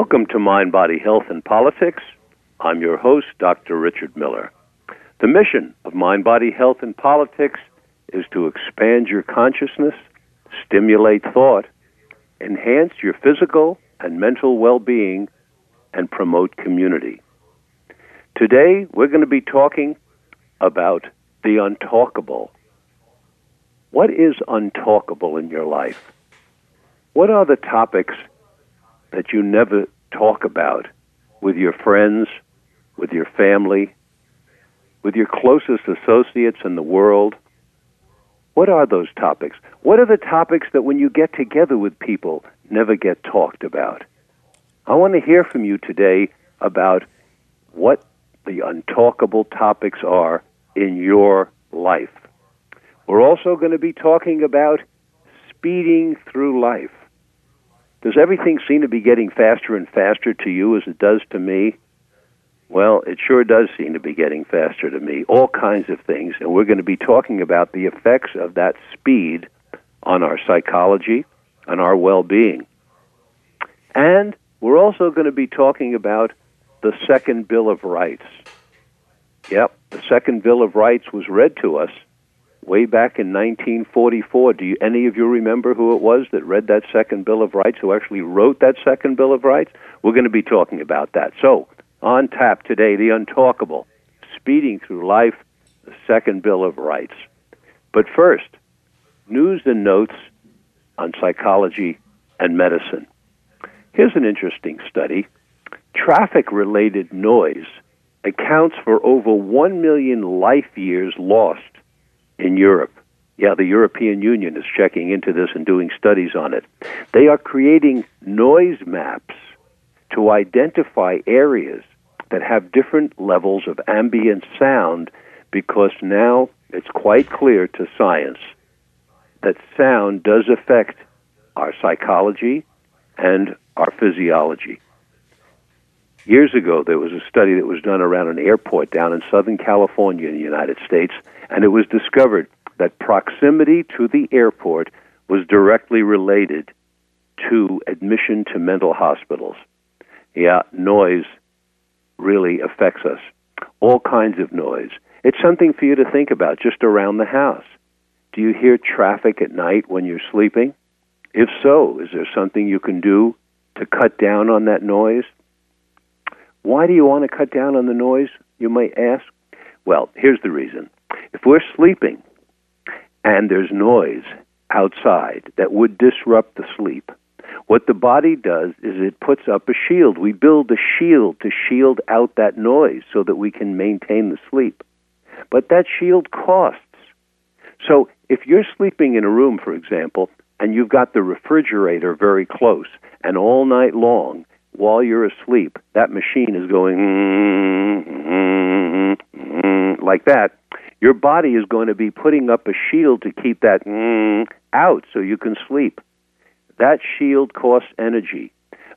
Welcome to Mind, Body, Health, and Politics. I'm your host, Dr. Richard Miller. The mission of Mind, Body, Health, and Politics is to expand your consciousness, stimulate thought, enhance your physical and mental well being, and promote community. Today, we're going to be talking about the untalkable. What is untalkable in your life? What are the topics that you never talk about with your friends, with your family, with your closest associates in the world? What are those topics? What are the topics that when you get together with people never get talked about? I want to hear from you today about what the untalkable topics are in your life. We're also going to be talking about speeding through life. Does everything seem to be getting faster and faster to you as it does to me? Well, it sure does seem to be getting faster to me. All kinds of things. And we're going to be talking about the effects of that speed on our psychology and our well being. And we're also going to be talking about the Second Bill of Rights. Yep, the Second Bill of Rights was read to us way back in 1944. Do you, any of you remember who it was that read that Second Bill of Rights, who actually wrote that Second Bill of Rights? We're going to be talking about that. So, on tap today, the untalkable, speeding through life, the Second Bill of Rights. But first, news and notes on psychology and medicine. Here's an interesting study. Traffic related noise accounts for over 1 million life years lost in Europe. Yeah, the European Union is checking into this and doing studies on it. They are creating noise maps to identify areas that have different levels of ambient sound because now it's quite clear to science that sound does affect our psychology and our physiology. Years ago, there was a study that was done around an airport down in Southern California in the United States, and it was discovered that proximity to the airport was directly related to admission to mental hospitals. Yeah, noise really affects us. All kinds of noise. It's something for you to think about just around the house. Do you hear traffic at night when you're sleeping? If so, is there something you can do to cut down on that noise? Why do you want to cut down on the noise, you might ask? Well, here's the reason. If we're sleeping and there's noise outside that would disrupt the sleep, what the body does is it puts up a shield. We build a shield to shield out that noise so that we can maintain the sleep. But that shield costs. So if you're sleeping in a room, for example, and you've got the refrigerator very close, and all night long while you're asleep, that machine is going mm-hmm, mm-hmm, mm-hmm, like that, your body is going to be putting up a shield to keep that mm, out so you can sleep. That shield costs energy.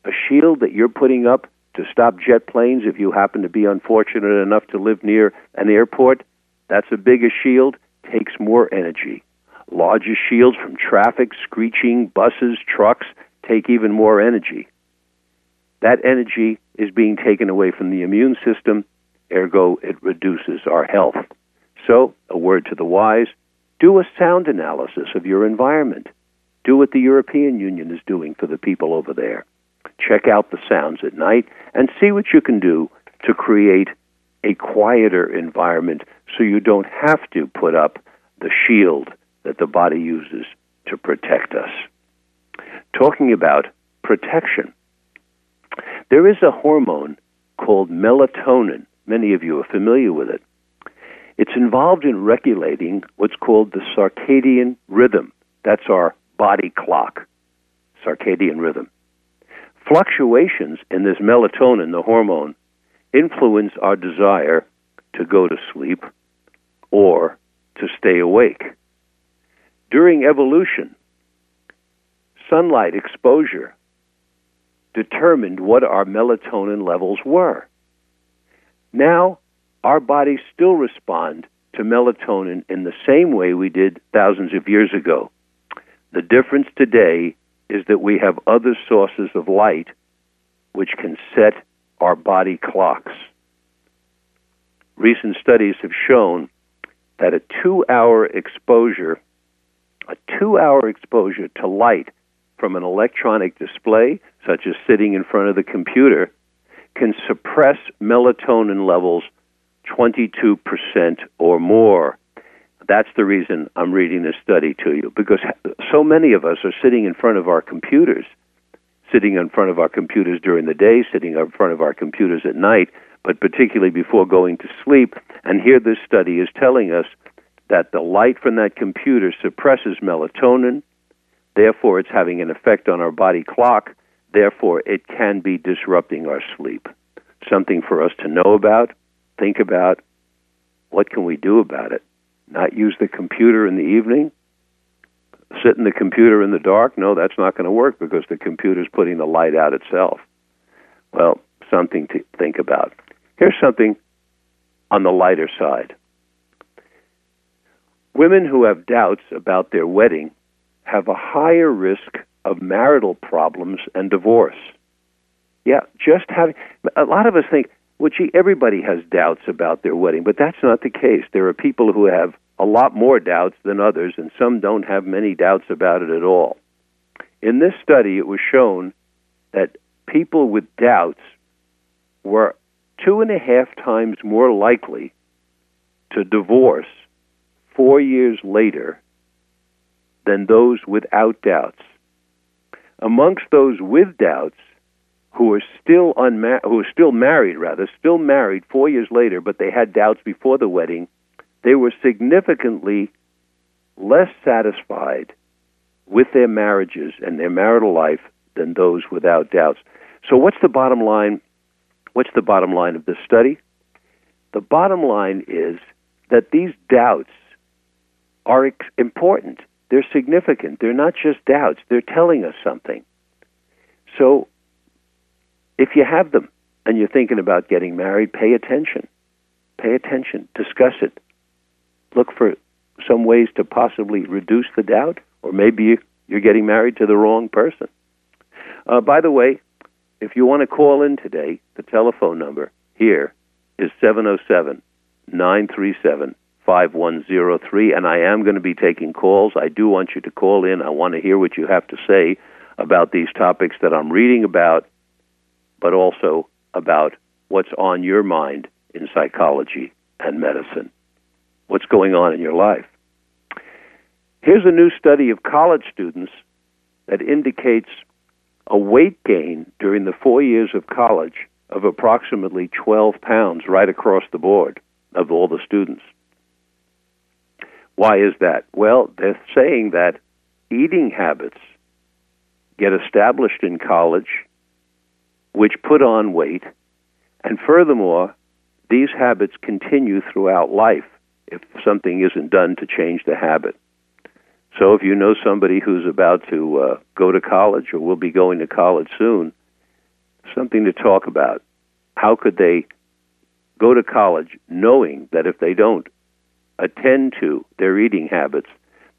A shield that you're putting up to stop jet planes if you happen to be unfortunate enough to live near an airport, that's a bigger shield, takes more energy. Larger shields from traffic, screeching, buses, trucks take even more energy. That energy is being taken away from the immune system, ergo, it reduces our health. So, a word to the wise do a sound analysis of your environment. Do what the European Union is doing for the people over there. Check out the sounds at night and see what you can do to create a quieter environment so you don't have to put up the shield that the body uses to protect us. Talking about protection, there is a hormone called melatonin. Many of you are familiar with it. It's involved in regulating what's called the circadian rhythm. That's our body clock, circadian rhythm. Fluctuations in this melatonin, the hormone, influence our desire to go to sleep or to stay awake. During evolution, sunlight exposure determined what our melatonin levels were. Now, our bodies still respond to melatonin in the same way we did thousands of years ago. The difference today is that we have other sources of light which can set our body clocks. Recent studies have shown that a two hour exposure, a two hour exposure to light from an electronic display, such as sitting in front of the computer, can suppress melatonin levels 22% or more. That's the reason I'm reading this study to you, because so many of us are sitting in front of our computers, sitting in front of our computers during the day, sitting in front of our computers at night, but particularly before going to sleep. And here this study is telling us that the light from that computer suppresses melatonin, therefore, it's having an effect on our body clock, therefore, it can be disrupting our sleep. Something for us to know about, think about. What can we do about it? Not use the computer in the evening? Sit in the computer in the dark? No, that's not going to work because the computer's putting the light out itself. Well, something to think about. Here's something on the lighter side. Women who have doubts about their wedding have a higher risk of marital problems and divorce. Yeah, just having a lot of us think, well, gee, everybody has doubts about their wedding, but that's not the case. There are people who have a lot more doubts than others, and some don't have many doubts about it at all. In this study, it was shown that people with doubts were two and a half times more likely to divorce four years later than those without doubts. Amongst those with doubts, who are still unma- who are still married, rather still married four years later, but they had doubts before the wedding, they were significantly less satisfied with their marriages and their marital life than those without doubts. So, what's the bottom line What's the bottom line of this study? The bottom line is that these doubts are important. They're significant. They're not just doubts, they're telling us something. So, if you have them and you're thinking about getting married, pay attention. Pay attention. Discuss it. Look for some ways to possibly reduce the doubt, or maybe you're getting married to the wrong person. Uh, by the way, if you want to call in today, the telephone number here is 707 937 5103, and I am going to be taking calls. I do want you to call in. I want to hear what you have to say about these topics that I'm reading about, but also about what's on your mind in psychology and medicine. What's going on in your life? Here's a new study of college students that indicates a weight gain during the four years of college of approximately 12 pounds right across the board of all the students. Why is that? Well, they're saying that eating habits get established in college, which put on weight, and furthermore, these habits continue throughout life if something isn't done to change the habit. So if you know somebody who's about to uh, go to college or will be going to college soon, something to talk about. How could they go to college knowing that if they don't attend to their eating habits,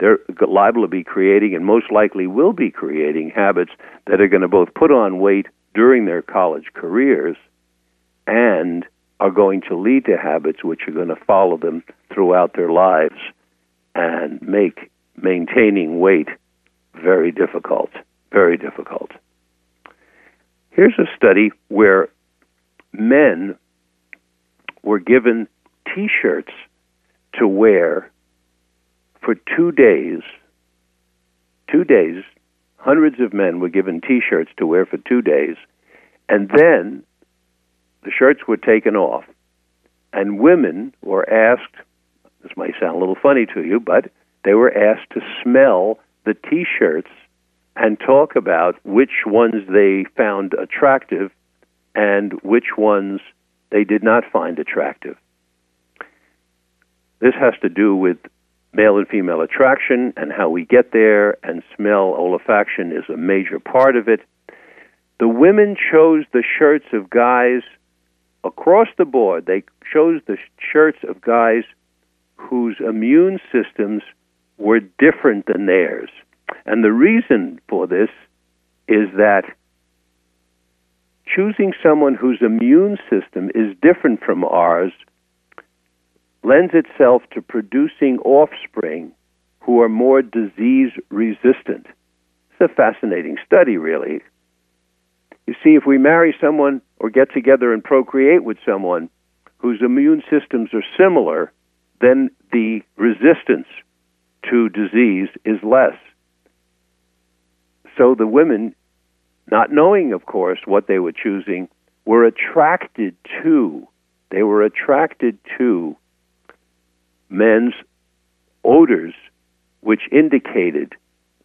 they're liable to be creating and most likely will be creating habits that are going to both put on weight during their college careers and are going to lead to habits which are going to follow them throughout their lives and make maintaining weight very difficult, very difficult. Here's a study where men were given t shirts to wear for two days. Two days, hundreds of men were given t shirts to wear for two days, and then the shirts were taken off, and women were asked this might sound a little funny to you, but they were asked to smell the t shirts and talk about which ones they found attractive and which ones they did not find attractive. This has to do with male and female attraction and how we get there, and smell olfaction is a major part of it. The women chose the shirts of guys across the board. They chose the shirts of guys whose immune systems were different than theirs. And the reason for this is that choosing someone whose immune system is different from ours lends itself to producing offspring who are more disease resistant. It's a fascinating study, really. You see, if we marry someone or get together and procreate with someone whose immune systems are similar, then the resistance to disease is less. So the women, not knowing, of course, what they were choosing, were attracted to, they were attracted to men's odors, which indicated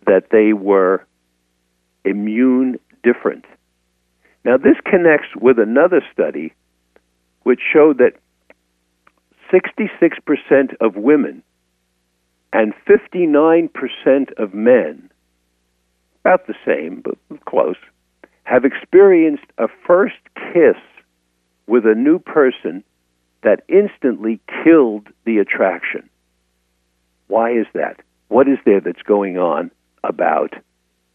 that they were immune different. Now, this connects with another study which showed that 66% of women and 59% of men, about the same, but close, have experienced a first kiss with a new person that instantly killed the attraction. Why is that? What is there that's going on about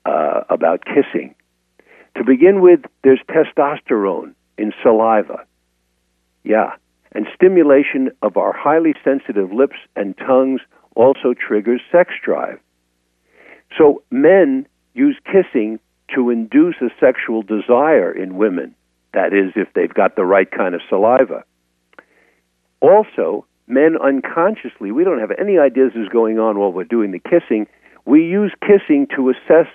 uh, about kissing? To begin with, there's testosterone in saliva. Yeah, and stimulation of our highly sensitive lips and tongues also triggers sex drive. So men use kissing to induce a sexual desire in women. That is, if they've got the right kind of saliva. Also, men unconsciously, we don't have any ideas is going on while we're doing the kissing. We use kissing to assess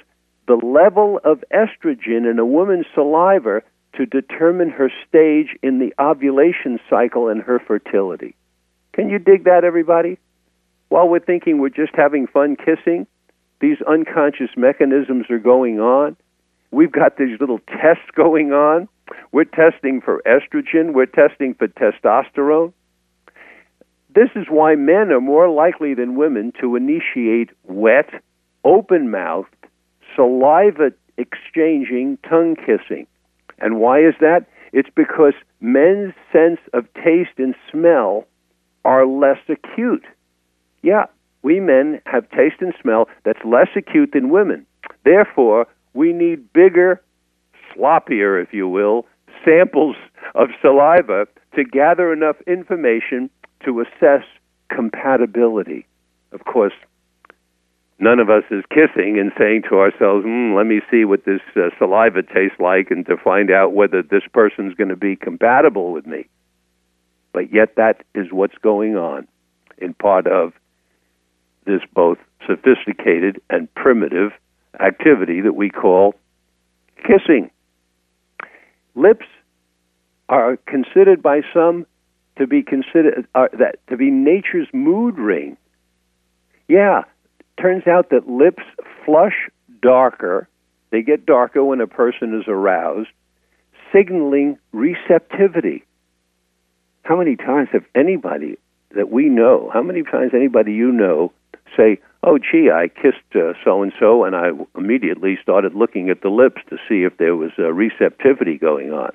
the level of estrogen in a woman's saliva to determine her stage in the ovulation cycle and her fertility. Can you dig that, everybody? While we're thinking we're just having fun kissing, these unconscious mechanisms are going on. We've got these little tests going on. We're testing for estrogen, we're testing for testosterone. This is why men are more likely than women to initiate wet, open mouthed, saliva exchanging tongue kissing. And why is that? It's because men's sense of taste and smell are less acute. Yeah, we men have taste and smell that's less acute than women. Therefore, we need bigger, sloppier, if you will, samples of saliva to gather enough information to assess compatibility. Of course, none of us is kissing and saying to ourselves, mm, let me see what this uh, saliva tastes like and to find out whether this person's going to be compatible with me. But yet, that is what's going on in part of this both sophisticated and primitive activity that we call kissing. Lips are considered by some to be considered uh, that to be nature's mood ring. Yeah, turns out that lips flush darker. They get darker when a person is aroused, signaling receptivity. How many times have anybody that we know, how many times anybody you know say, "Oh, gee, I kissed so and so," and I immediately started looking at the lips to see if there was a receptivity going on?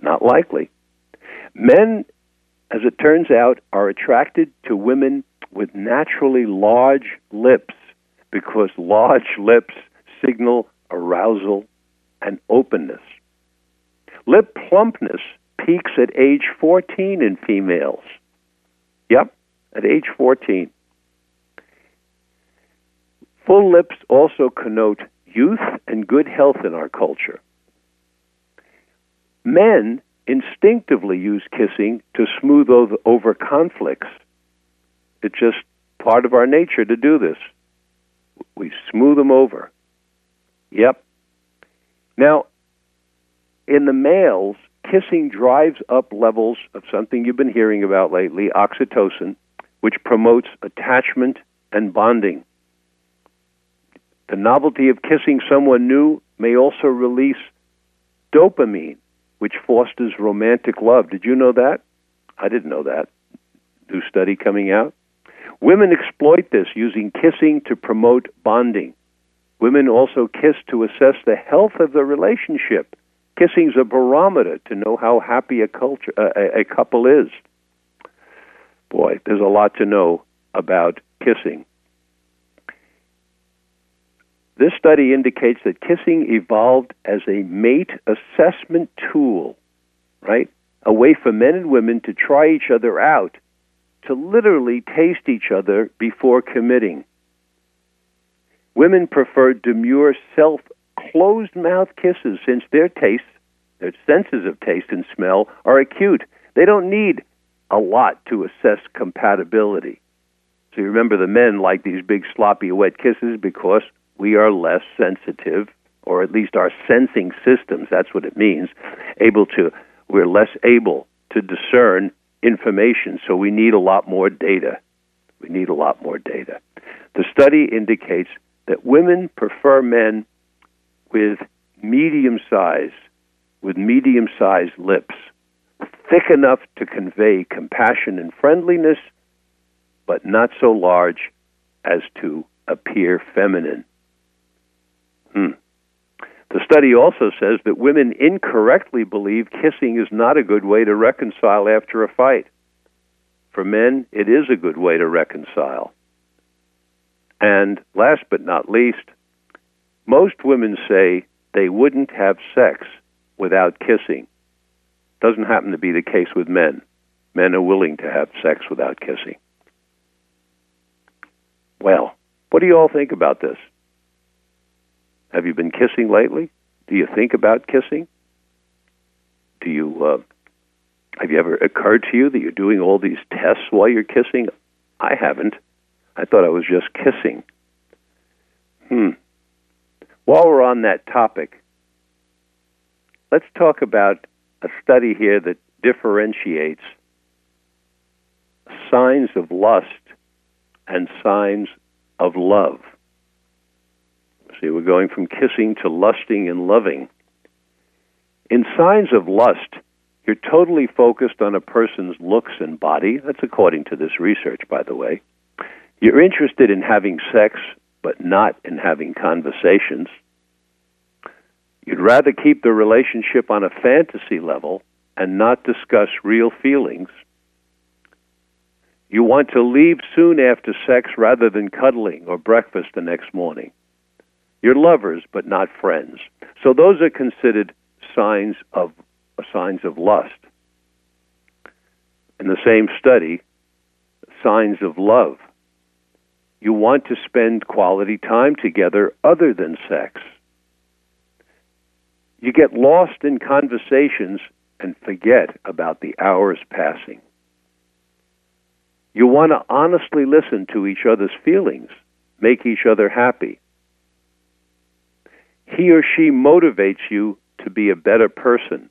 Not likely. Men as it turns out, are attracted to women with naturally large lips because large lips signal arousal and openness. Lip plumpness peaks at age 14 in females. Yep, at age 14. Full lips also connote youth and good health in our culture. Men instinctively use kissing to smooth over conflicts. It's just part of our nature to do this. We smooth them over. Yep. Now, in the males, kissing drives up levels of something you've been hearing about lately, oxytocin, which promotes attachment and bonding. The novelty of kissing someone new may also release dopamine, which fosters romantic love. Did you know that? I didn't know that. New study coming out. Women exploit this using kissing to promote bonding. Women also kiss to assess the health of the relationship. Kissing's a barometer to know how happy a culture uh, a couple is. Boy, there's a lot to know about kissing. This study indicates that kissing evolved as a mate assessment tool, right? A way for men and women to try each other out, to literally taste each other before committing. Women prefer demure, self closed mouth kisses since their tastes, their senses of taste and smell, are acute. They don't need a lot to assess compatibility. So you remember the men like these big sloppy wet kisses because we are less sensitive, or at least our sensing systems, that's what it means, able to, we're less able to discern information, so we need a lot more data. We need a lot more data. The study indicates that women prefer men with medium size, with medium sized lips, thick enough to convey compassion and friendliness, but not so large as to appear feminine. Hmm. The study also says that women incorrectly believe kissing is not a good way to reconcile after a fight. For men, it is a good way to reconcile. And last but not least, most women say they wouldn't have sex without kissing. Doesn't happen to be the case with men. Men are willing to have sex without kissing. Well, what do you all think about this? Have you been kissing lately? Do you think about kissing? Do you uh, have you ever occurred to you that you're doing all these tests while you're kissing? I haven't. I thought I was just kissing. Hmm. While we're on that topic, let's talk about a study here that differentiates signs of lust and signs of love. See, we're going from kissing to lusting and loving. In signs of lust, you're totally focused on a person's looks and body. That's according to this research, by the way. You're interested in having sex, but not in having conversations. You'd rather keep the relationship on a fantasy level and not discuss real feelings. You want to leave soon after sex rather than cuddling or breakfast the next morning. You're lovers, but not friends. So those are considered signs of signs of lust. In the same study, signs of love. You want to spend quality time together other than sex. You get lost in conversations and forget about the hours passing. You want to honestly listen to each other's feelings, make each other happy he or she motivates you to be a better person.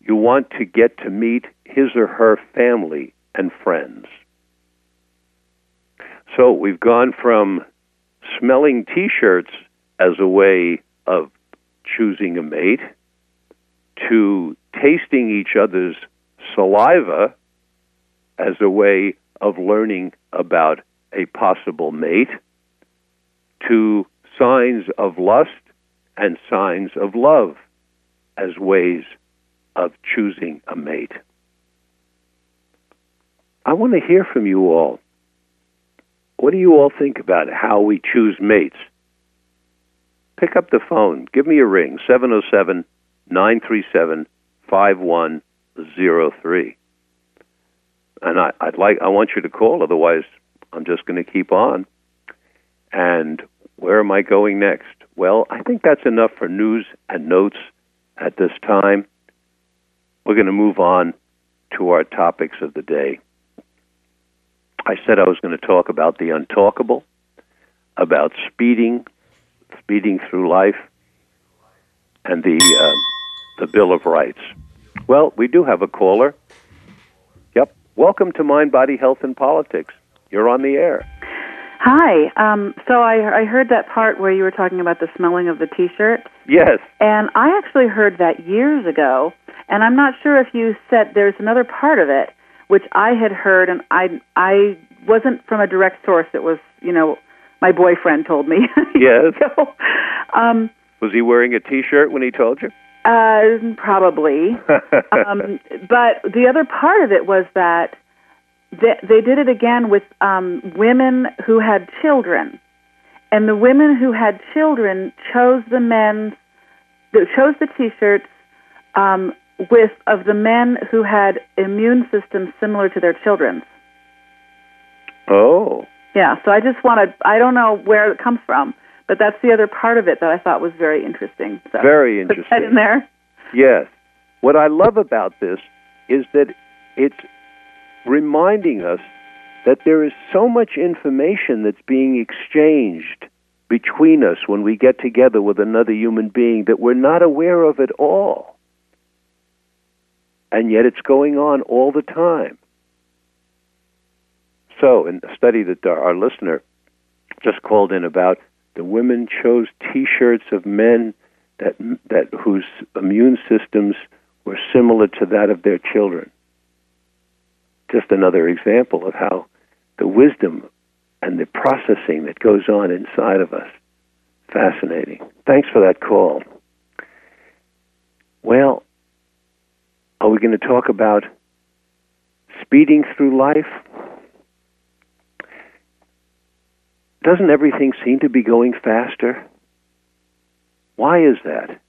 You want to get to meet his or her family and friends. So we've gone from smelling t shirts as a way of choosing a mate to tasting each other's saliva as a way of learning about a possible mate to signs of lust and signs of love as ways of choosing a mate. I want to hear from you all. What do you all think about how we choose mates? Pick up the phone. Give me a ring, 707 937 5103. And I, would like I want you to call, otherwise I'm just going to keep on. And where am I going next? Well, I think that's enough for news and notes at this time. We're going to move on to our topics of the day. I said I was going to talk about the untalkable, about speeding, speeding through life, and the uh, the Bill of Rights. Well, we do have a caller. Yep. Welcome to Mind, Body, Health, and Politics. You're on the air. Hi. Um, so I, I heard that part where you were talking about the smelling of the T-shirt. Yes. And I actually heard that years ago, and I'm not sure if you said there's another part of it which I had heard, and I I wasn't from a direct source. It was you know my boyfriend told me. Yes. so, um, was he wearing a T-shirt when he told you? Uh, probably. um, but the other part of it was that they, they did it again with um, women who had children. and the women who had children chose the men, chose the T-shirts um, with of the men who had immune systems similar to their children's. Oh. Yeah. So I just want to. I don't know where it comes from, but that's the other part of it that I thought was very interesting. So very put interesting. that in there. Yes. What I love about this is that it's reminding us that there is so much information that's being exchanged between us when we get together with another human being that we're not aware of at all. And yet it's going on all the time. So, in a study that our, listener just called in about, the women chose T-shirts of men that that whose immune systems were similar to that of their children. Just another example of how the wisdom and the processing that goes on inside of us. Fascinating. Thanks for that call. Well, are we going to talk about speeding through life? Doesn't everything seem to be going faster? Why is that?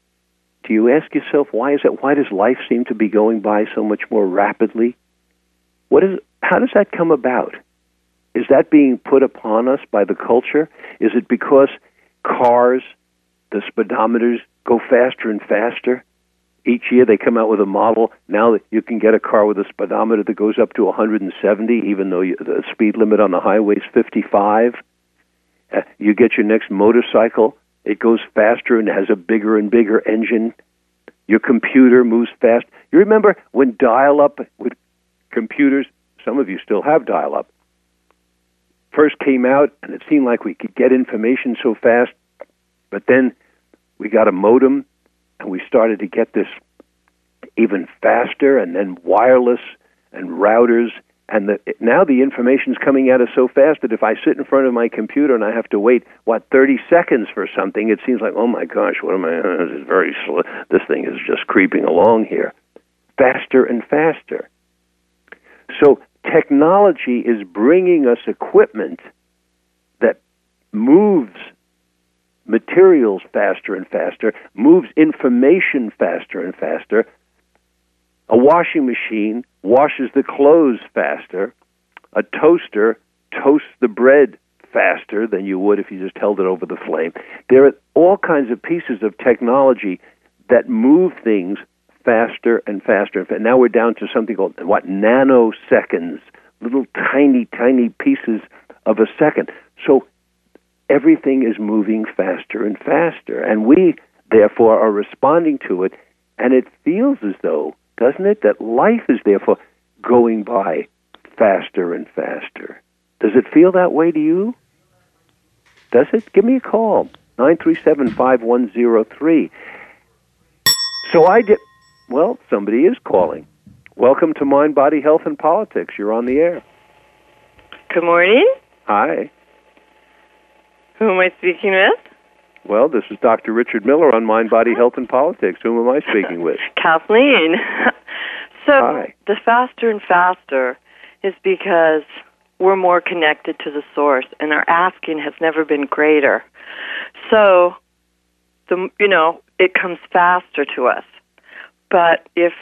Do you ask yourself why is that? Why does life seem to be going by so much more rapidly? What is how does that come about? Is that being put upon us by the culture? Is it because cars, the speedometers go faster and faster? Each year they come out with a model. Now that you can get a car with a speedometer that goes up to 170, even though you, the speed limit on the highway is 55. Uh, you get your next motorcycle, it goes faster and has a bigger and bigger engine. Your computer moves fast. You remember when dial up with computers, some of you still have dial up, first came out and it seemed like we could get information so fast, but then we got a modem and we started to get this even faster and then wireless and routers and the, now the information's coming at us so fast that if I sit in front of my computer and I have to wait what 30 seconds for something, it seems like oh my gosh, what am I? This is very slow. This thing is just creeping along here, faster and faster. So technology is bringing us equipment that moves materials faster and faster, moves information faster and faster. A washing machine washes the clothes faster. A toaster toasts the bread faster than you would if you just held it over the flame. There are all kinds of pieces of technology that move things faster and faster. And now we're down to something called what nanoseconds, little tiny, tiny pieces of a second. So everything is moving faster and faster, and we therefore are responding to it. And it feels as though, doesn't it, that life is therefore going by faster and faster. Does it feel that way to you? Does it? Give me a call. 937 5103. So I did. Well, somebody is calling. Welcome to Mind, Body, Health, and Politics. You're on the air. Good morning. Hi. Who am I speaking with? Well, this is Dr. Richard Miller on Mind, Body, Health, and Politics. Whom am I speaking with? Kathleen. so, Hi. the faster and faster is because we're more connected to the source, and our asking has never been greater. So, the you know, it comes faster to us. But if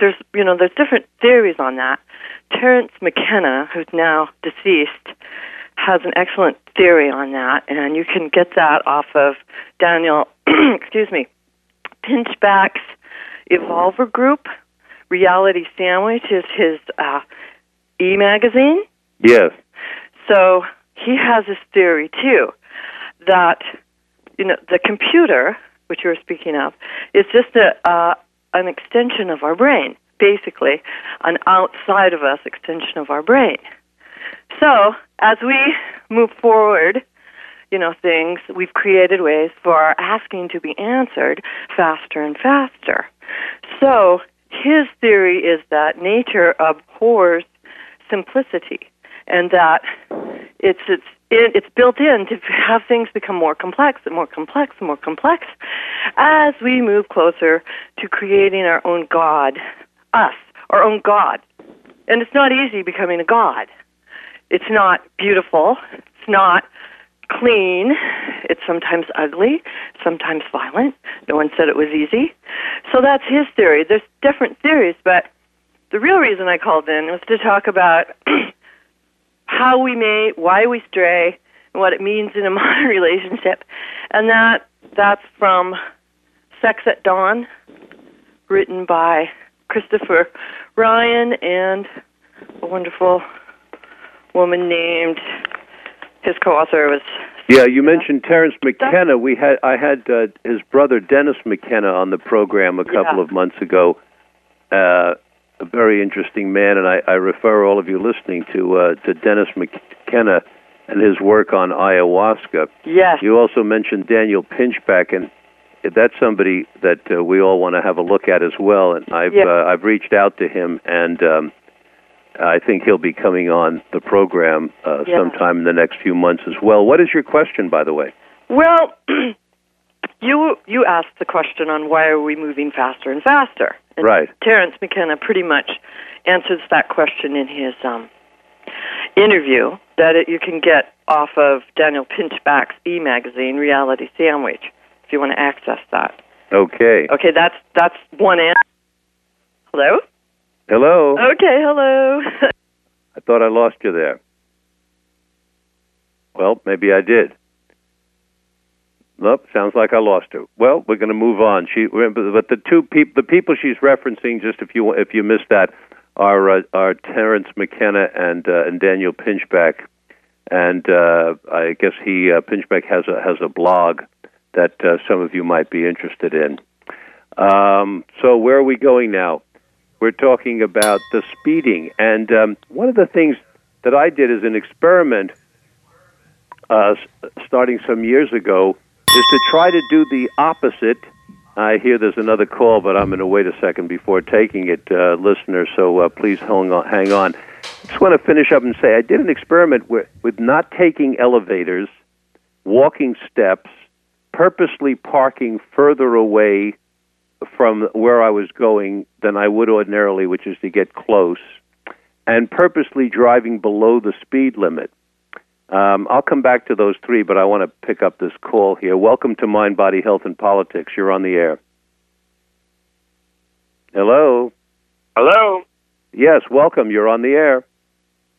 there's you know, there's different theories on that. Terence McKenna, who's now deceased, has an excellent theory on that, and you can get that off of Daniel, excuse me, Pinchbeck's Evolver Group. Reality Sandwich is his uh, e magazine. Yes. So he has this theory too that you know the computer, which you were speaking of, is just a uh, an extension of our brain, basically, an outside of us extension of our brain. So as we move forward, you know, things, we've created ways for our asking to be answered faster and faster. So his theory is that nature abhors simplicity and that it's it's it, it's built in to have things become more complex and more complex and more complex as we move closer to creating our own God, us, our own God. And it's not easy becoming a God. It's not beautiful. It's not clean. It's sometimes ugly, sometimes violent. No one said it was easy. So that's his theory. There's different theories, but the real reason I called in was to talk about how we mate, why we stray, and what it means in a modern relationship. And that that's from Sex at Dawn, written by Christopher Ryan and a wonderful woman named his co-author was yeah you mentioned terence mckenna we had i had uh, his brother dennis mckenna on the program a couple Yeah. of months ago uh, a very interesting man and I, I refer all of you listening to uh, to dennis mckenna and his work on ayahuasca yes you also mentioned daniel pinchbeck and that's somebody that uh, we all want to have a look at as well and i've Yeah. uh, i've reached out to him and um I think he'll be coming on the program uh, Yeah. sometime in the next few months as well. What is your question, by the way? Well, you you asked the question on why are we moving faster and faster, and Right. Terence McKenna pretty much answers that question in his um, interview that it, you can get off of Daniel Pinchbeck's e-magazine, Reality Sandwich, if you want to access that. Okay. Okay, that's that's one answer. Hello. Hello. Okay, hello. I thought I lost you there. Well, maybe I did. Nope, sounds like I lost her. Well, we're going to move on. She, but the two people, the people she's referencing, just if you if you missed that, are uh, are Terence McKenna and uh, and Daniel Pinchbeck, and uh, I guess he uh, Pinchbeck has a has a blog that uh, some of you might be interested in. Um, so where are we going now? We're talking about the speeding, and um, one of the things that I did as an experiment, uh, starting some years ago, is to try to do the opposite. I hear there's another call, but I'm going to wait a second before taking it, uh, listeners. So uh, please hang on. Hang on. Just want to finish up and say I did an experiment with, with not taking elevators, walking steps, purposely parking further away from where I was going than I would ordinarily, which is to get close, and purposely driving below the speed limit. Um, I'll come back to those three, but I want to pick up this call here. Welcome to Mind, Body, Health, and Politics. You're on the air. Hello. Hello. Yes, welcome. You're on the air.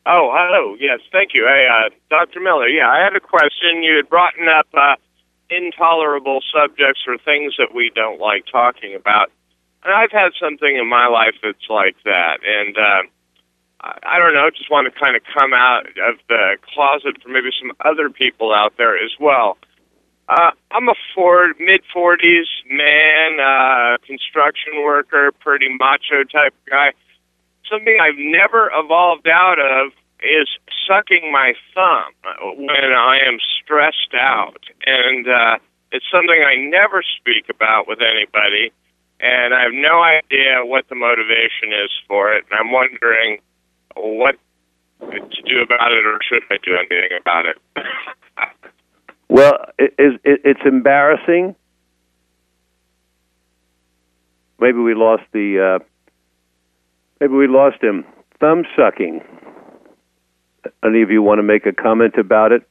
Oh, hello. Yes, thank you. Hey, uh, Dr. Miller. Yeah, I had a question. You had brought up uh, intolerable subjects or things that we don't like talking about. And I've had something in my life that's like that. And uh, I don't know, just want to kind of come out of the closet for maybe some other people out there as well. Uh, I'm a four, mid 40s man, uh, construction worker, pretty macho type guy. Something I've never evolved out of is sucking my thumb when I am stressed out. And uh, it's something I never speak about with anybody. And I have no idea what the motivation is for it. And I'm wondering what to do about it or should I do anything about it. Well, it, it, it's embarrassing. Maybe we lost the. Uh, maybe we lost him. Thumb sucking. Any of you want to make a comment about it?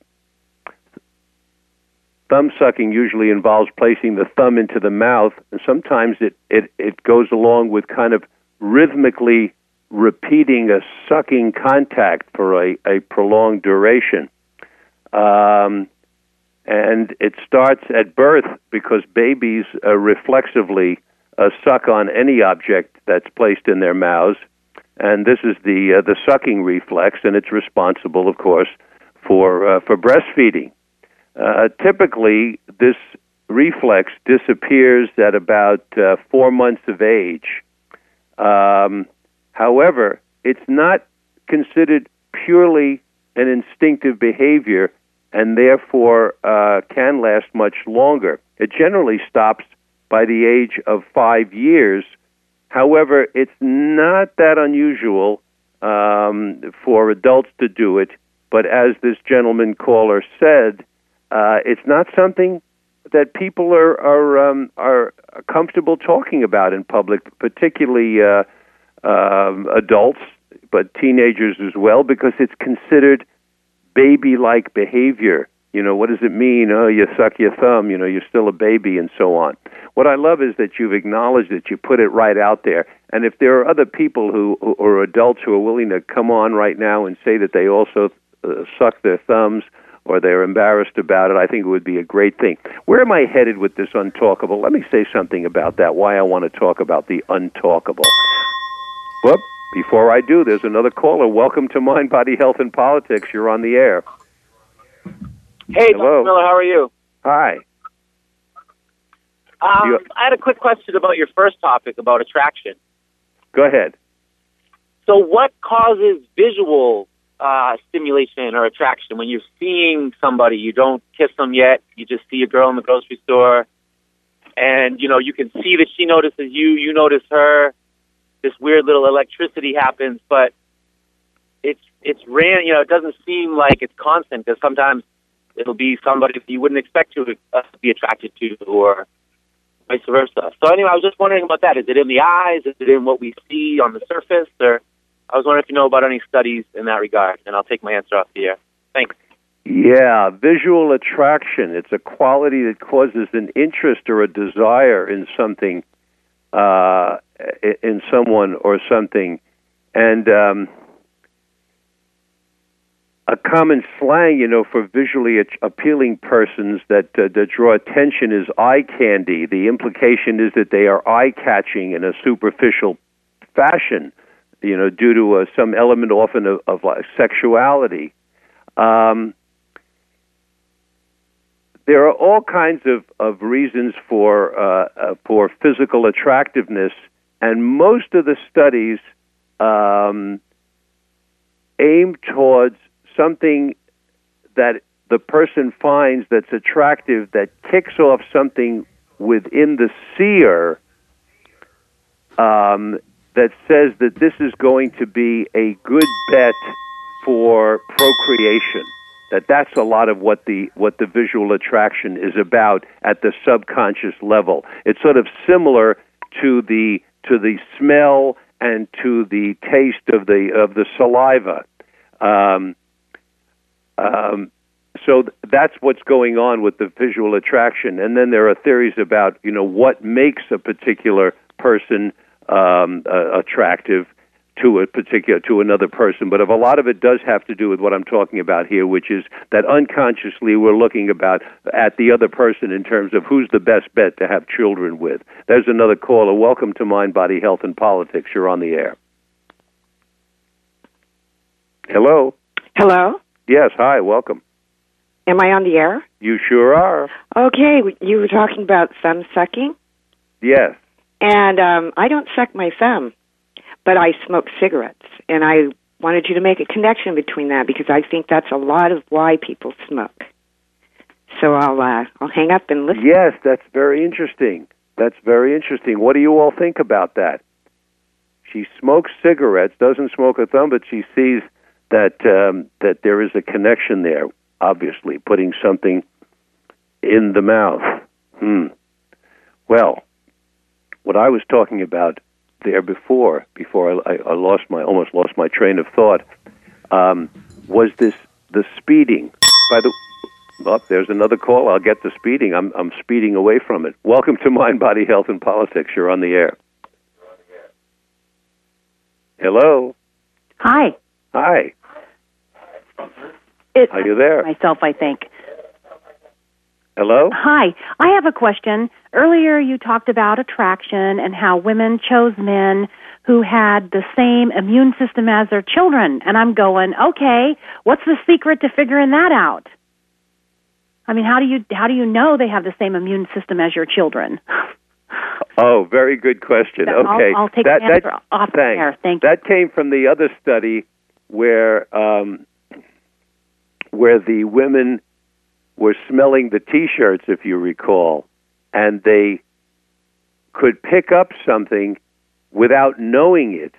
Thumb sucking usually involves placing the thumb into the mouth, and sometimes it, it, it goes along with kind of rhythmically repeating a sucking contact for a, a prolonged duration. Um, and it starts at birth because babies uh, reflexively uh, suck on any object that's placed in their mouths, and this is the uh, the sucking reflex, and it's responsible, of course, for uh, for breastfeeding. Uh, typically, this reflex disappears at about uh, four months of age. Um, however, it's not considered purely an instinctive behavior and therefore uh, can last much longer. It generally stops by the age of five years. However, it's not that unusual um, for adults to do it, but as this gentleman caller said, uh, it's not something that people are are um, are comfortable talking about in public, particularly uh, um, adults, but teenagers as well, because it's considered baby-like behavior. You know, what does it mean? Oh, you suck your thumb. You know, you're still a baby, and so on. What I love is that you've acknowledged that you put it right out there. And if there are other people who or adults who are willing to come on right now and say that they also uh, suck their thumbs or they're embarrassed about it, I think it would be a great thing. Where am I headed with this untalkable? Let me say something about that. Why I want to talk about the untalkable. Whoop. Before I do, there's another caller. Welcome to Mind, Body, Health, and Politics. You're on the air. Hey, Hello. Dr. Miller, how are you? Hi. Um, You- I had a quick question about your first topic about attraction. Go ahead. So, what causes visual uh, stimulation or attraction when you're seeing somebody? You don't kiss them yet. You just see a girl in the grocery store, and you know you can see that she notices you. You notice her. This weird little electricity happens, but it's it's ran. You know, it doesn't seem like it's constant because sometimes it'll be somebody you wouldn't expect to uh, be attracted to, or vice versa. So anyway, I was just wondering about that. Is it in the eyes? Is it in what we see on the surface? Or I was wondering if you know about any studies in that regard, and I'll take my answer off the air. Thanks. Yeah, visual attraction. It's a quality that causes an interest or a desire in something, uh, in someone or something. And um, a common slang, you know, for visually appealing persons that, uh, that draw attention is eye candy. The implication is that they are eye catching in a superficial fashion, you know, due to uh, some element often of, of like sexuality. Um, there are all kinds of, of reasons for uh, uh, for physical attractiveness, and most of the studies um, aim towards something that the person finds that's attractive that kicks off something within the seer um, that says that this is going to be a good bet for procreation that that's a lot of what the what the visual attraction is about at the subconscious level. It's sort of similar to the to the smell and to the taste of the of the saliva. Um, um, so th- that's what's going on with the visual attraction, and then there are theories about you know what makes a particular person um, uh, attractive to a particular to another person but if a lot of it does have to do with what I'm talking about here which is that unconsciously we're looking about at the other person in terms of who's the best bet to have children with. There's another caller. Welcome to mind body health and politics. You're on the air. Hello? Hello? yes hi welcome. Am I on the air? you sure are. Okay, you were talking about thumb sucking, yes. And um, I don't suck my thumb, but I smoke cigarettes, and I wanted you to make a connection between that because I think that's a lot of why people smoke. So I'll uh, I'll hang up and listen. Yes, that's very interesting. That's very interesting. What do you all think about that? She smokes cigarettes, doesn't smoke a thumb, but she sees that um, that there is a connection there. Obviously, putting something in the mouth. Hmm. Well, what I was talking about there before, before I, I lost my almost lost my train of thought, um, was this the speeding. By the Oh, there's another call. I'll get the speeding. I'm I'm speeding away from it. Welcome to Mind, Body, Health, and Politics. You're on the air. Hello. Hi. Hi. It's Are you there? myself, I think. Hello. Hi. I have a question. Earlier you talked about attraction and how women chose men who had the same immune system as their children. And I'm going, okay, what's the secret to figuring that out? I mean, how do you how do you know they have the same immune system as your children? Oh, very good question. I'll- Okay. I'll take that, the answer that, off the thanks. air. Thank you. That came from the other study where um, where the women were smelling the T-shirts, if you recall, and they could pick up something without knowing it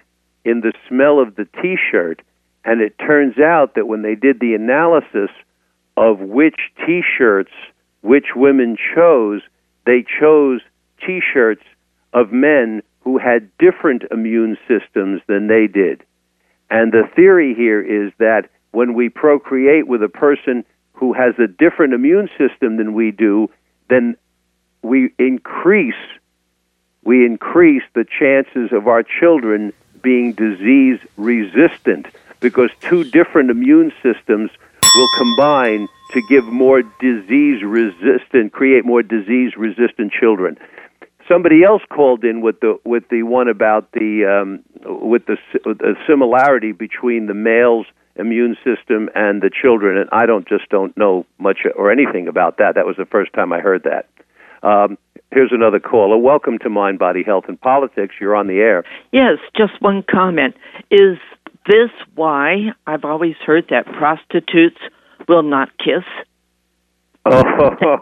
in the smell of the T-shirt. And it turns out that when they did the analysis of which T-shirts which women chose, they chose T-shirts of men who had different immune systems than they did. And the theory here is that when we procreate with a person who has a different immune system than we do, then we increase we increase the chances of our children being disease resistant because two different immune systems will combine to give more disease resistant create more disease resistant children. Somebody else called in with the with the one about the um, with the, the similarity between the male's immune system and the children, and I don't just don't know much or anything about that. That was the first time I heard that. Um, here's another caller. Welcome to Mind, Body, Health, and Politics. You're on the air. Yes, just one comment. Is this why I've always heard that prostitutes will not kiss?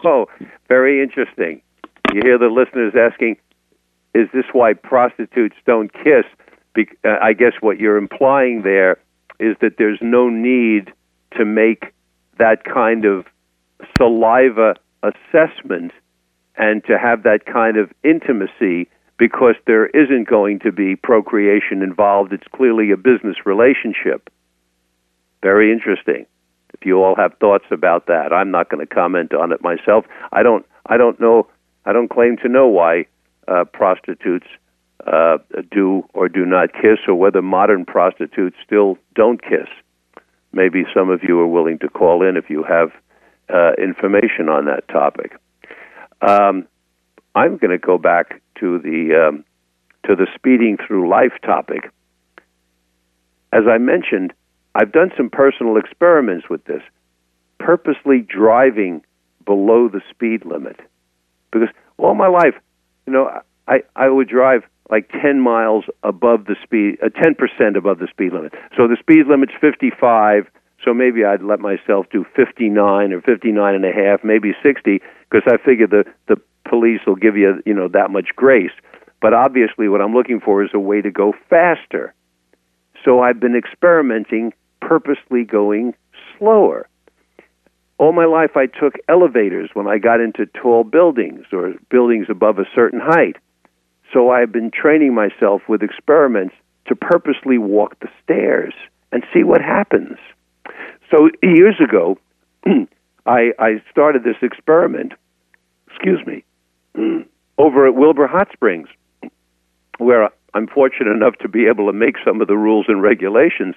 Oh, very interesting. You hear the listeners asking, "Is this why prostitutes don't kiss?" Be- uh, I guess what you're implying there is that there's no need to make that kind of saliva assessment and to have that kind of intimacy because there isn't going to be procreation involved. It's clearly a business relationship. Very interesting. If you all have thoughts about that, I'm not going to comment on it myself. I don't. I don't know. I don't claim to know why uh, prostitutes uh, do or do not kiss, or whether modern prostitutes still don't kiss. Maybe some of you are willing to call in if you have uh, information on that topic. Um, I'm going to go back to the um, to the speeding through life topic. As I mentioned, I've done some personal experiments with this, purposely driving below the speed limit, because all my life, you know, I I would drive like 10 miles above the speed, uh, 10% above the speed limit. So the speed limit's 55. So maybe I'd let myself do 59 or 59 and a half, maybe 60, because I figure the the police will give you you know that much grace. But obviously, what I'm looking for is a way to go faster. So I've been experimenting, purposely going slower. All my life, I took elevators when I got into tall buildings or buildings above a certain height. So I've been training myself with experiments to purposely walk the stairs and see what happens. So years ago, I, I started this experiment, excuse me, over at Wilbur Hot Springs, where I'm fortunate enough to be able to make some of the rules and regulations.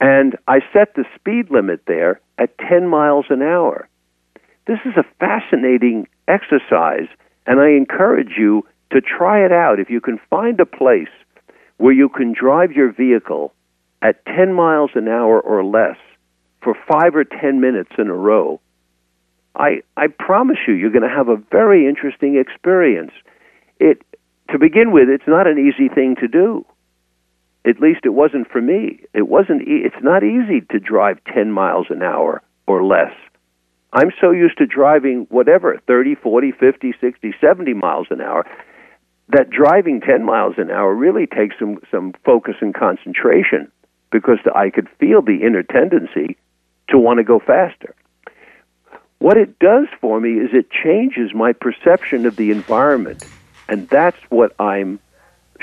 And I set the speed limit there at 10 miles an hour. This is a fascinating exercise, and I encourage you to try it out. If you can find a place where you can drive your vehicle at 10 miles an hour or less for five or 10 minutes in a row, I, I promise you, you're going to have a very interesting experience. It, to begin with, it's not an easy thing to do. At least it wasn't for me. It wasn't. E- it's not easy to drive 10 miles an hour or less. I'm so used to driving whatever 30, 40, 50, 60, 70 miles an hour that driving 10 miles an hour really takes some, some focus and concentration because I could feel the inner tendency to want to go faster. What it does for me is it changes my perception of the environment. And that's what I'm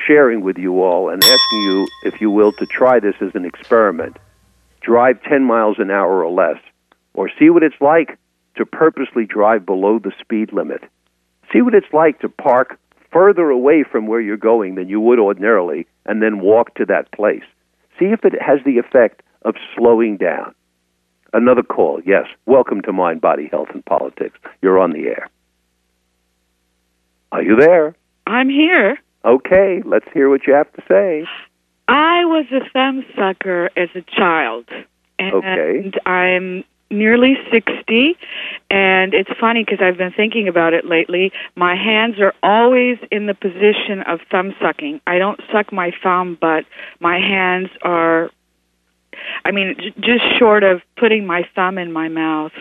sharing with you all and asking you, if you will, to try this as an experiment. Drive 10 miles an hour or less, or see what it's like to purposely drive below the speed limit. See what it's like to park further away from where you're going than you would ordinarily and then walk to that place. See if it has the effect of slowing down. Another call, yes. Welcome to Mind, Body, Health, and Politics. You're on the air. Are you there? I'm here. Okay, let's hear what you have to say. I was a thumb sucker as a child. And Okay. I'm nearly 60 and it's funny because I've been thinking about it lately. My hands are always in the position of thumb sucking. I don't suck my thumb, but my hands are I mean j- just short of putting my thumb in my mouth.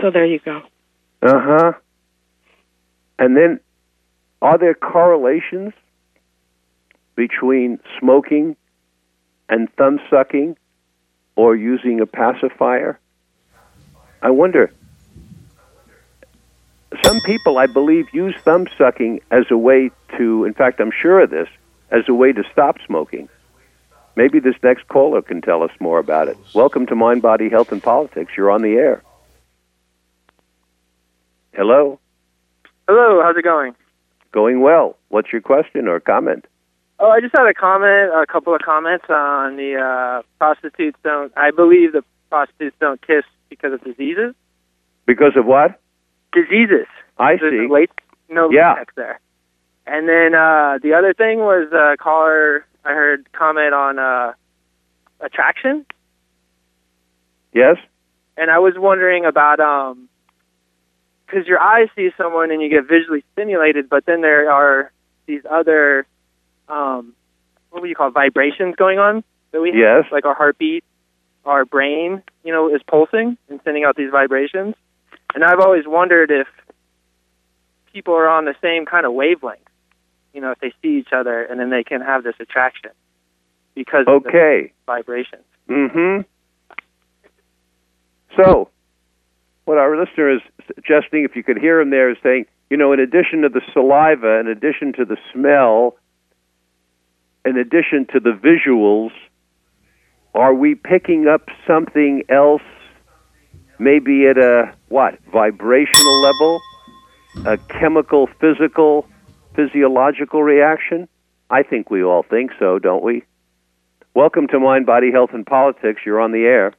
So there you go. Uh huh. And then, are there correlations between smoking and thumb sucking or using a pacifier? I wonder. Some people, I believe, use thumb sucking as a way to, in fact, I'm sure of this, as a way to stop smoking. Maybe this next caller can tell us more about it. Welcome to Mind, Body, Health, and Politics. You're on the air. Hello. Hello, how's it going? Going well. What's your question or comment? Oh, I just had a comment, a couple of comments on the uh, prostitutes don't. I believe the prostitutes don't kiss because of diseases. Because of what? Diseases. I There's see. Late, no Yeah. latex there. And then uh, the other thing was a caller. I heard comment on uh, attraction, Yes? and I was wondering about um, because your eyes see someone and you get visually stimulated, but then there are these other um, what would you call it, vibrations going on that we have, Yes. like our heartbeat, our brain, you know, is pulsing and sending out these vibrations. And I've always wondered if people are on the same kind of wavelength, you know, if they see each other and then they can have this attraction because of the Okay. vibrations. Mm-hmm. So, what our listener is suggesting, if you could hear him there, is saying, you know, in addition to the saliva, in addition to the smell, in addition to the visuals, are we picking up something else, maybe at a, what, vibrational level? A chemical, physical, physiological reaction? I think we all think so, don't we? Welcome to Mind, Body, Health, and Politics. You're on the air.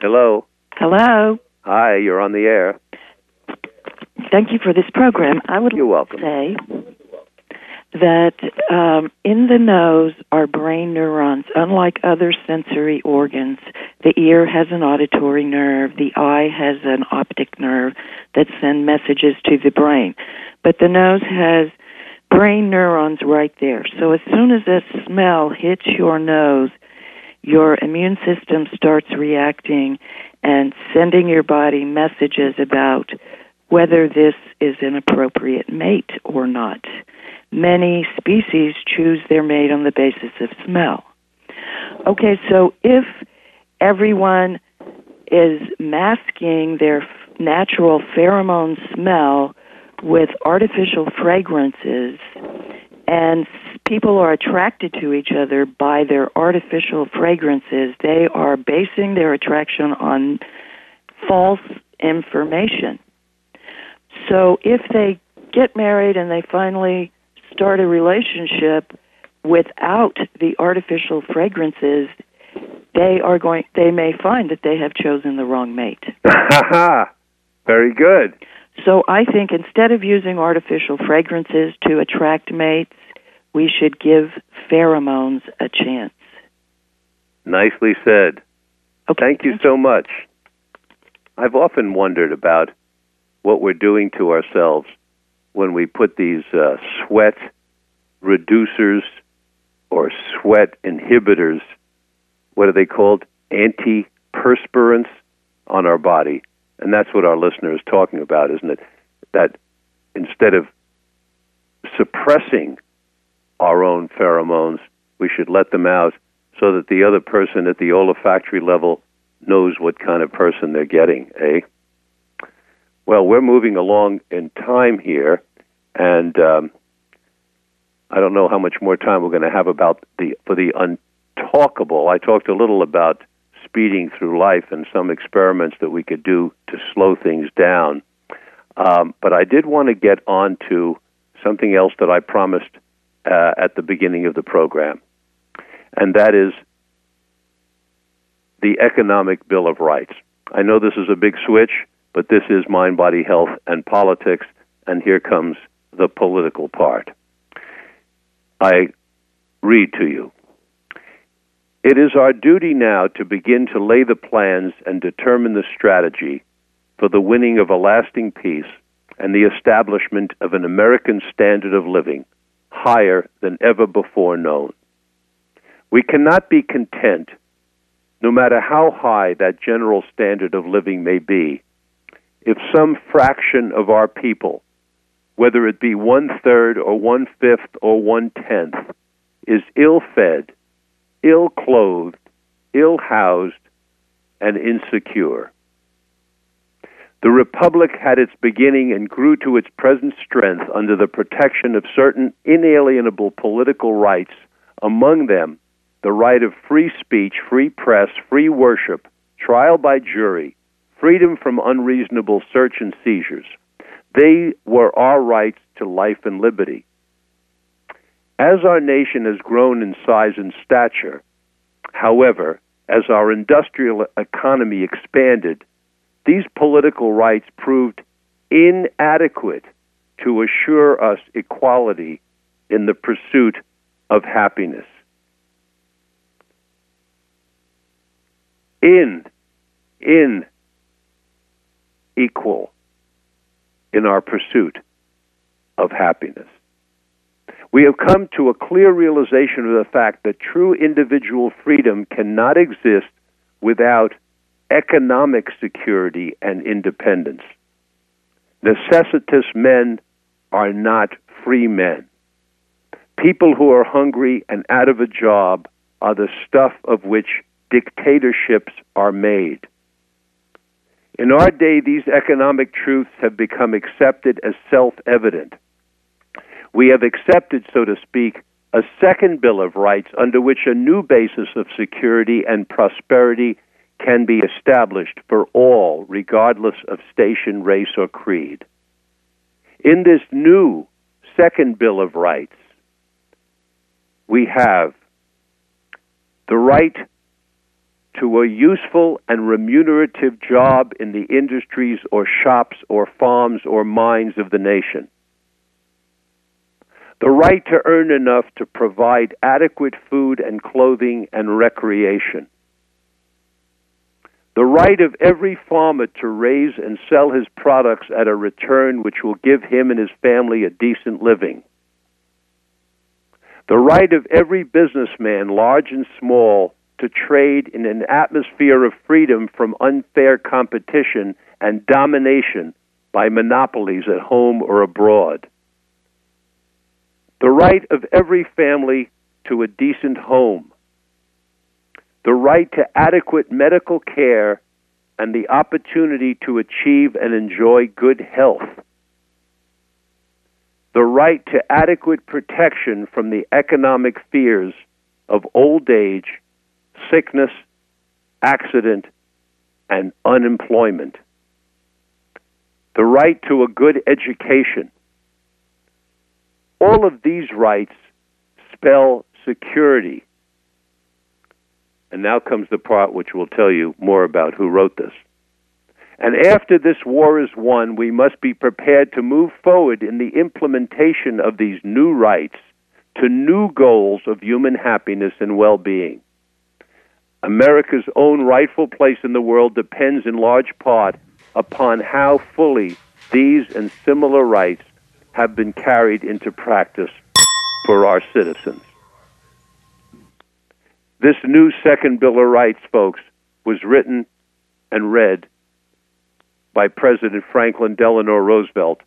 Hello. Hello. Hi, you're on the air. Thank you for this program. I would You're welcome. say that um, in the nose are brain neurons. Unlike other sensory organs, the ear has an auditory nerve, the eye has an optic nerve that send messages to the brain. But the nose has brain neurons right there. So as soon as a smell hits your nose, your immune system starts reacting and sending your body messages about whether this is an appropriate mate or not. Many species choose their mate on the basis of smell. Okay, so if everyone is masking their natural pheromone smell with artificial fragrances and people are attracted to each other by their artificial fragrances, they are basing their attraction on false information. So if they get married and they finally start a relationship without the artificial fragrances, they are going they may find that they have chosen the wrong mate. Very good. So I think instead of using artificial fragrances to attract mates, we should give pheromones a chance. Nicely said. Thank you so much. I've often wondered about what we're doing to ourselves when we put these uh, sweat reducers or sweat inhibitors, what are they called? Antiperspirants on our body. And that's what our listener is talking about, isn't it? That instead of suppressing our own pheromones, we should let them out so that the other person at the olfactory level knows what kind of person they're getting, eh? Well, we're moving along in time here, and um, I don't know how much more time we're going to have about the for the untalkable. I talked a little about speeding through life and some experiments that we could do to slow things down. Um, but I did want to get on to something else that I promised uh, at the beginning of the program, and that is the Economic Bill of Rights. I know this is a big switch, but this is mind, body, health, and politics, and here comes the political part. I read to you. It is our duty now to begin to lay the plans and determine the strategy for the winning of a lasting peace and the establishment of an American standard of living higher than ever before known. We cannot be content, no matter how high that general standard of living may be, if some fraction of our people, whether it be one third or one fifth or one tenth, is ill fed, ill clothed, ill housed, and insecure. The Republic had its beginning and grew to its present strength under the protection of certain inalienable political rights among them the right of free speech, free press, free worship, trial by jury, freedom from unreasonable search and seizures. They were our rights to life and liberty. As our nation has grown in size and stature, however, as our industrial economy expanded, these political rights proved inadequate to assure us equality in the pursuit of happiness. In, in, equal in our pursuit of happiness. We have come to a clear realization of the fact that true individual freedom cannot exist without economic security and independence. Necessitous men are not free men. People who are hungry and out of a job are the stuff of which dictatorships are made. In our day, these economic truths have become accepted as self evident. We have accepted, so to speak, a second Bill of Rights under which a new basis of security and prosperity can be established for all, regardless of station, race, or creed. In this new second Bill of Rights, we have the right to a useful and remunerative job in the industries or shops or farms or mines of the nation. The right to earn enough to provide adequate food and clothing and recreation. The right of every farmer to raise and sell his products at a return which will give him and his family a decent living. The right of every businessman, large and small, to trade in an atmosphere of freedom from unfair competition and domination by monopolies at home or abroad. The right of every family to a decent home. The right to adequate medical care and the opportunity to achieve and enjoy good health. The right to adequate protection from the economic fears of old age sickness, accident, and unemployment. The right to a good education. All of these rights spell security. And now comes the part which will tell you more about who wrote this. And after this war is won, we must be prepared to move forward in the implementation of these new rights to new goals of human happiness and well being. America's own rightful place in the world depends in large part upon how fully these and similar rights have been carried into practice for our citizens. This new Second Bill of Rights, folks, was written and read by President Franklin Delano Roosevelt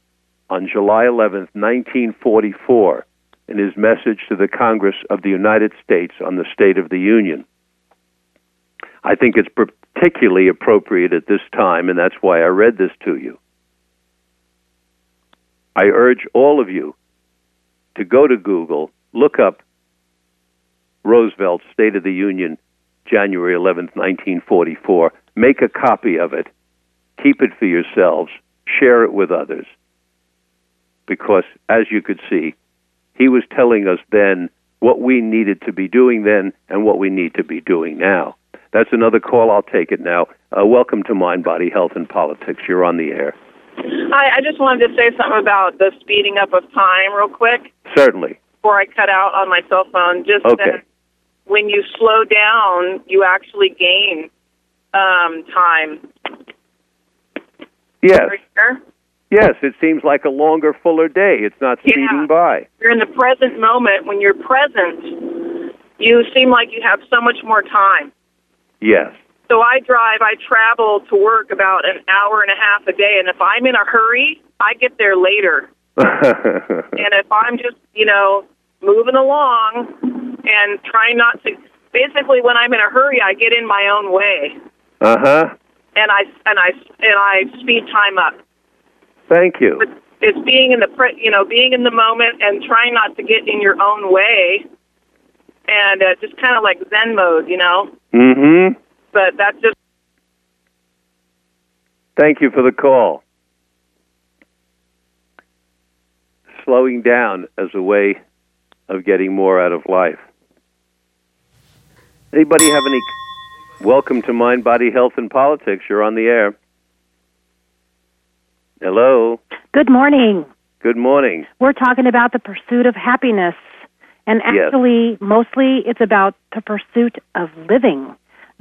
on July 11, 1944, in his message to the Congress of the United States on the State of the Union. I think it's particularly appropriate at this time, and that's why I read this to you. I urge all of you to go to Google, look up Roosevelt's State of the Union, January 11th, 1944, make a copy of it, keep it for yourselves, share it with others. Because, as you could see, he was telling us then what we needed to be doing then and what we need to be doing now. That's another call. I'll take it now. Uh, welcome to Mind, Body, Health, and Politics. You're on the air. Hi, I just wanted to say something about the speeding up of time, real quick. Certainly. Before I cut out on my cell phone, just okay. that when you slow down, you actually gain um, time. Yes. Yes, it seems like a longer, fuller day. It's not speeding yeah. by. You're in the present moment. When you're present, you seem like you have so much more time. Yes. So I drive, I travel to work about an hour and a half a day, and if I'm in a hurry, I get there later. and if I'm just, you know, moving along and trying not to, basically, when I'm in a hurry, I get in my own way. Uh huh. And I and I and I speed time up. Thank you. It's, it's being in the, you know, being in the moment and trying not to get in your own way and uh, just kind of like Zen mode, you know. Mm-hmm. But that's just Thank you for the call. Slowing down as a way of getting more out of life. Anybody have any? Welcome to Mind, Body, Health, and Politics. You're on the air. Hello. Good morning. Good morning. We're talking about the pursuit of happiness. And Yes. actually, mostly it's about the pursuit of living,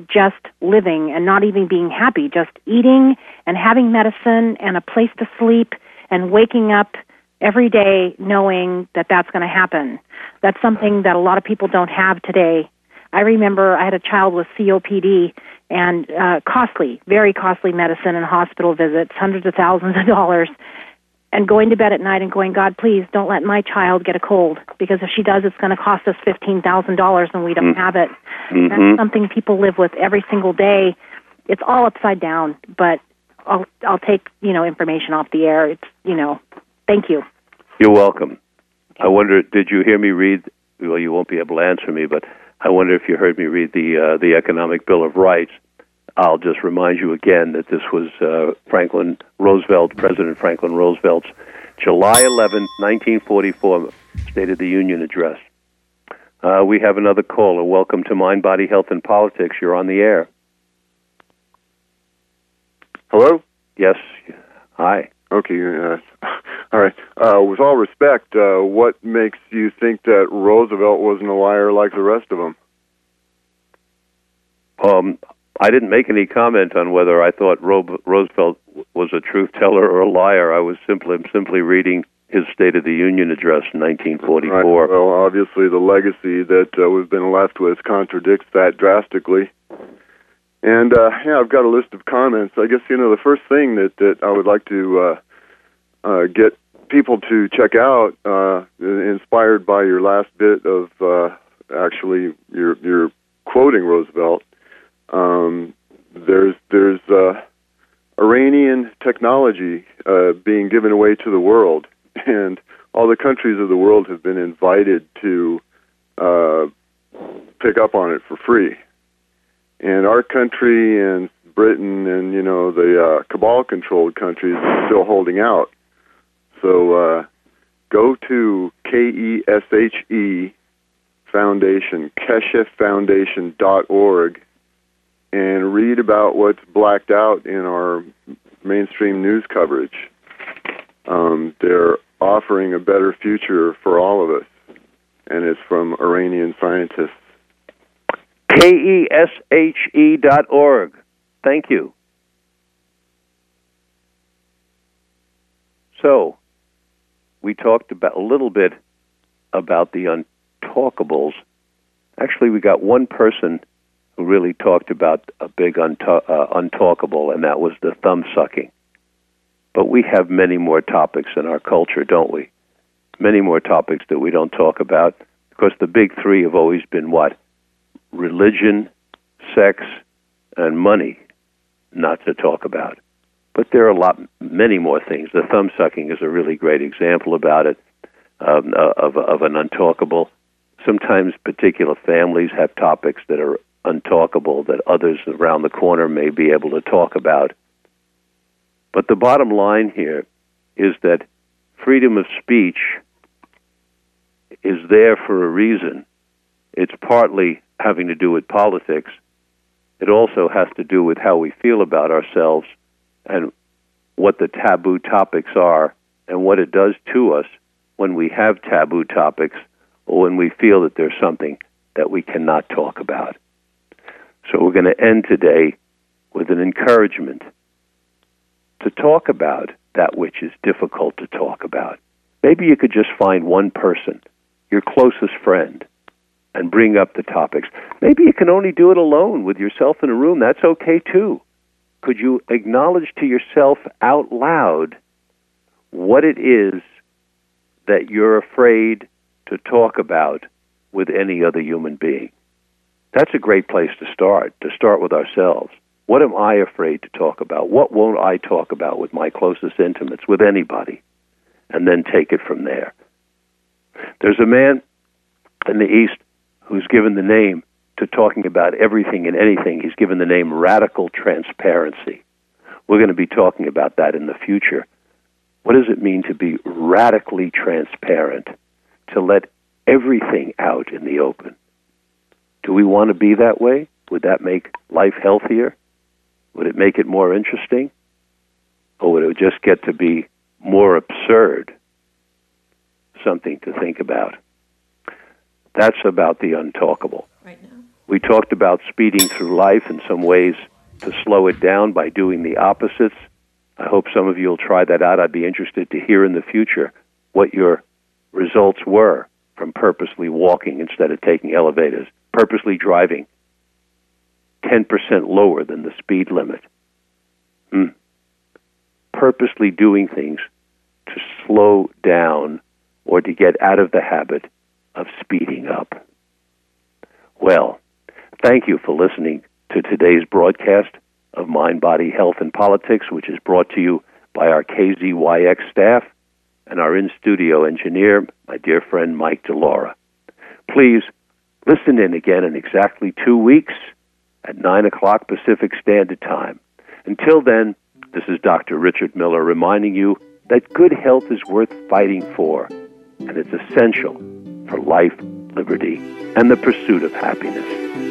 just living and not even being happy, just eating and having medicine and a place to sleep and waking up every day knowing that that's going to happen. That's something that a lot of people don't have today. I remember I had a child with COPD and uh, costly, very costly medicine and hospital visits, hundreds of thousands of dollars and going to bed at night and going, God, please don't let my child get a cold because if she does, it's going to cost us fifteen thousand dollars and we don't Mm. have it. Mhm. That's something people live with every single day. It's all upside down, but I'll I'll take you know information off the air. It's you know, thank you. You're welcome. I wonder, did you hear me read? Well, you won't be able to answer me, but I wonder if you heard me read the uh, the Economic Bill of Rights. I'll just remind you again that this was uh, Franklin Roosevelt, President Franklin Roosevelt's July 11, 1944 State of the Union address. Uh, we have another caller. Welcome to Mind, Body, Health, and Politics. You're on the air. Hello? Yes. Hi. Okay. Uh, all right. Uh, with all respect, uh, what makes you think that Roosevelt wasn't a liar like the rest of them? Um, I didn't make any comment on whether I thought Ro- Roosevelt was a truth teller or a liar. I was simply simply reading his State of the Union address in 1944. Right. Well, obviously, the legacy that uh, we've been left with contradicts that drastically. And uh, yeah, I've got a list of comments. I guess you know the first thing that that I would like to uh, uh, get people to check out, uh, inspired by your last bit of uh, actually your your quoting Roosevelt. Um, there's there's uh, Iranian technology uh, being given away to the world, and all the countries of the world have been invited to uh, pick up on it for free. And our country and Britain and you know the uh, cabal-controlled countries are still holding out. So uh, go to K E S H E Foundation, KesheFoundation.org, and read about what's blacked out in our mainstream news coverage. Um, they're offering a better future for all of us, and it's from Iranian scientists. K E S H E dot org. Thank you. So, we talked about a little bit about the untalkables. Actually, we got one person really talked about a big unta- uh, untalkable, and that was the thumb sucking. But we have many more topics in our culture, don't we? Many more topics that we don't talk about. Because the big three have always been what? Religion, sex, and money, not to talk about. But there are a lot, many more things. The thumb sucking is a really great example about it, um, uh, of, of an untalkable. Sometimes particular families have topics that are untalkable that others around the corner may be able to talk about. But the bottom line here is that freedom of speech is there for a reason. It's partly having to do with politics. It also has to do with how we feel about ourselves and what the taboo topics are and what it does to us when we have taboo topics or when we feel that there's something that we cannot talk about. So we're going to end today with an encouragement to talk about that which is difficult to talk about. Maybe you could just find one person, your closest friend, and bring up the topics. Maybe you can only do it alone with yourself in a room. That's okay too. Could you acknowledge to yourself out loud what it is that you're afraid to talk about with any other human being? That's a great place to start, to start with ourselves. What am I afraid to talk about? What won't I talk about with my closest intimates, with anybody? And then take it from there. There's a man in the East who's given the name to talking about everything and anything. He's given the name radical transparency. We're going to be talking about that in the future. What does it mean to be radically transparent? To let everything out in the open. Do we want to be that way? Would that make life healthier? Would it make it more interesting? Or would it just get to be more absurd? Something to think about. That's about the untalkable. Right now. We talked about speeding through life in some ways to slow it down by doing the opposites. I hope some of you will try that out. I'd be interested to hear in the future what your results were from purposely walking instead of taking elevators, purposely driving 10% lower than the speed limit. Hmm. Purposely doing things to slow down or to get out of the habit of speeding up. Well, thank you for listening to today's broadcast of Mind, Body, Health, and Politics, which is brought to you by our KZYX staff and our in studio engineer, my dear friend Mike DeLaura. Please listen in again in exactly two weeks at 9 o'clock Pacific Standard Time. Until then, this is Dr. Richard Miller reminding you that good health is worth fighting for, and it's essential for life, liberty, and the pursuit of happiness.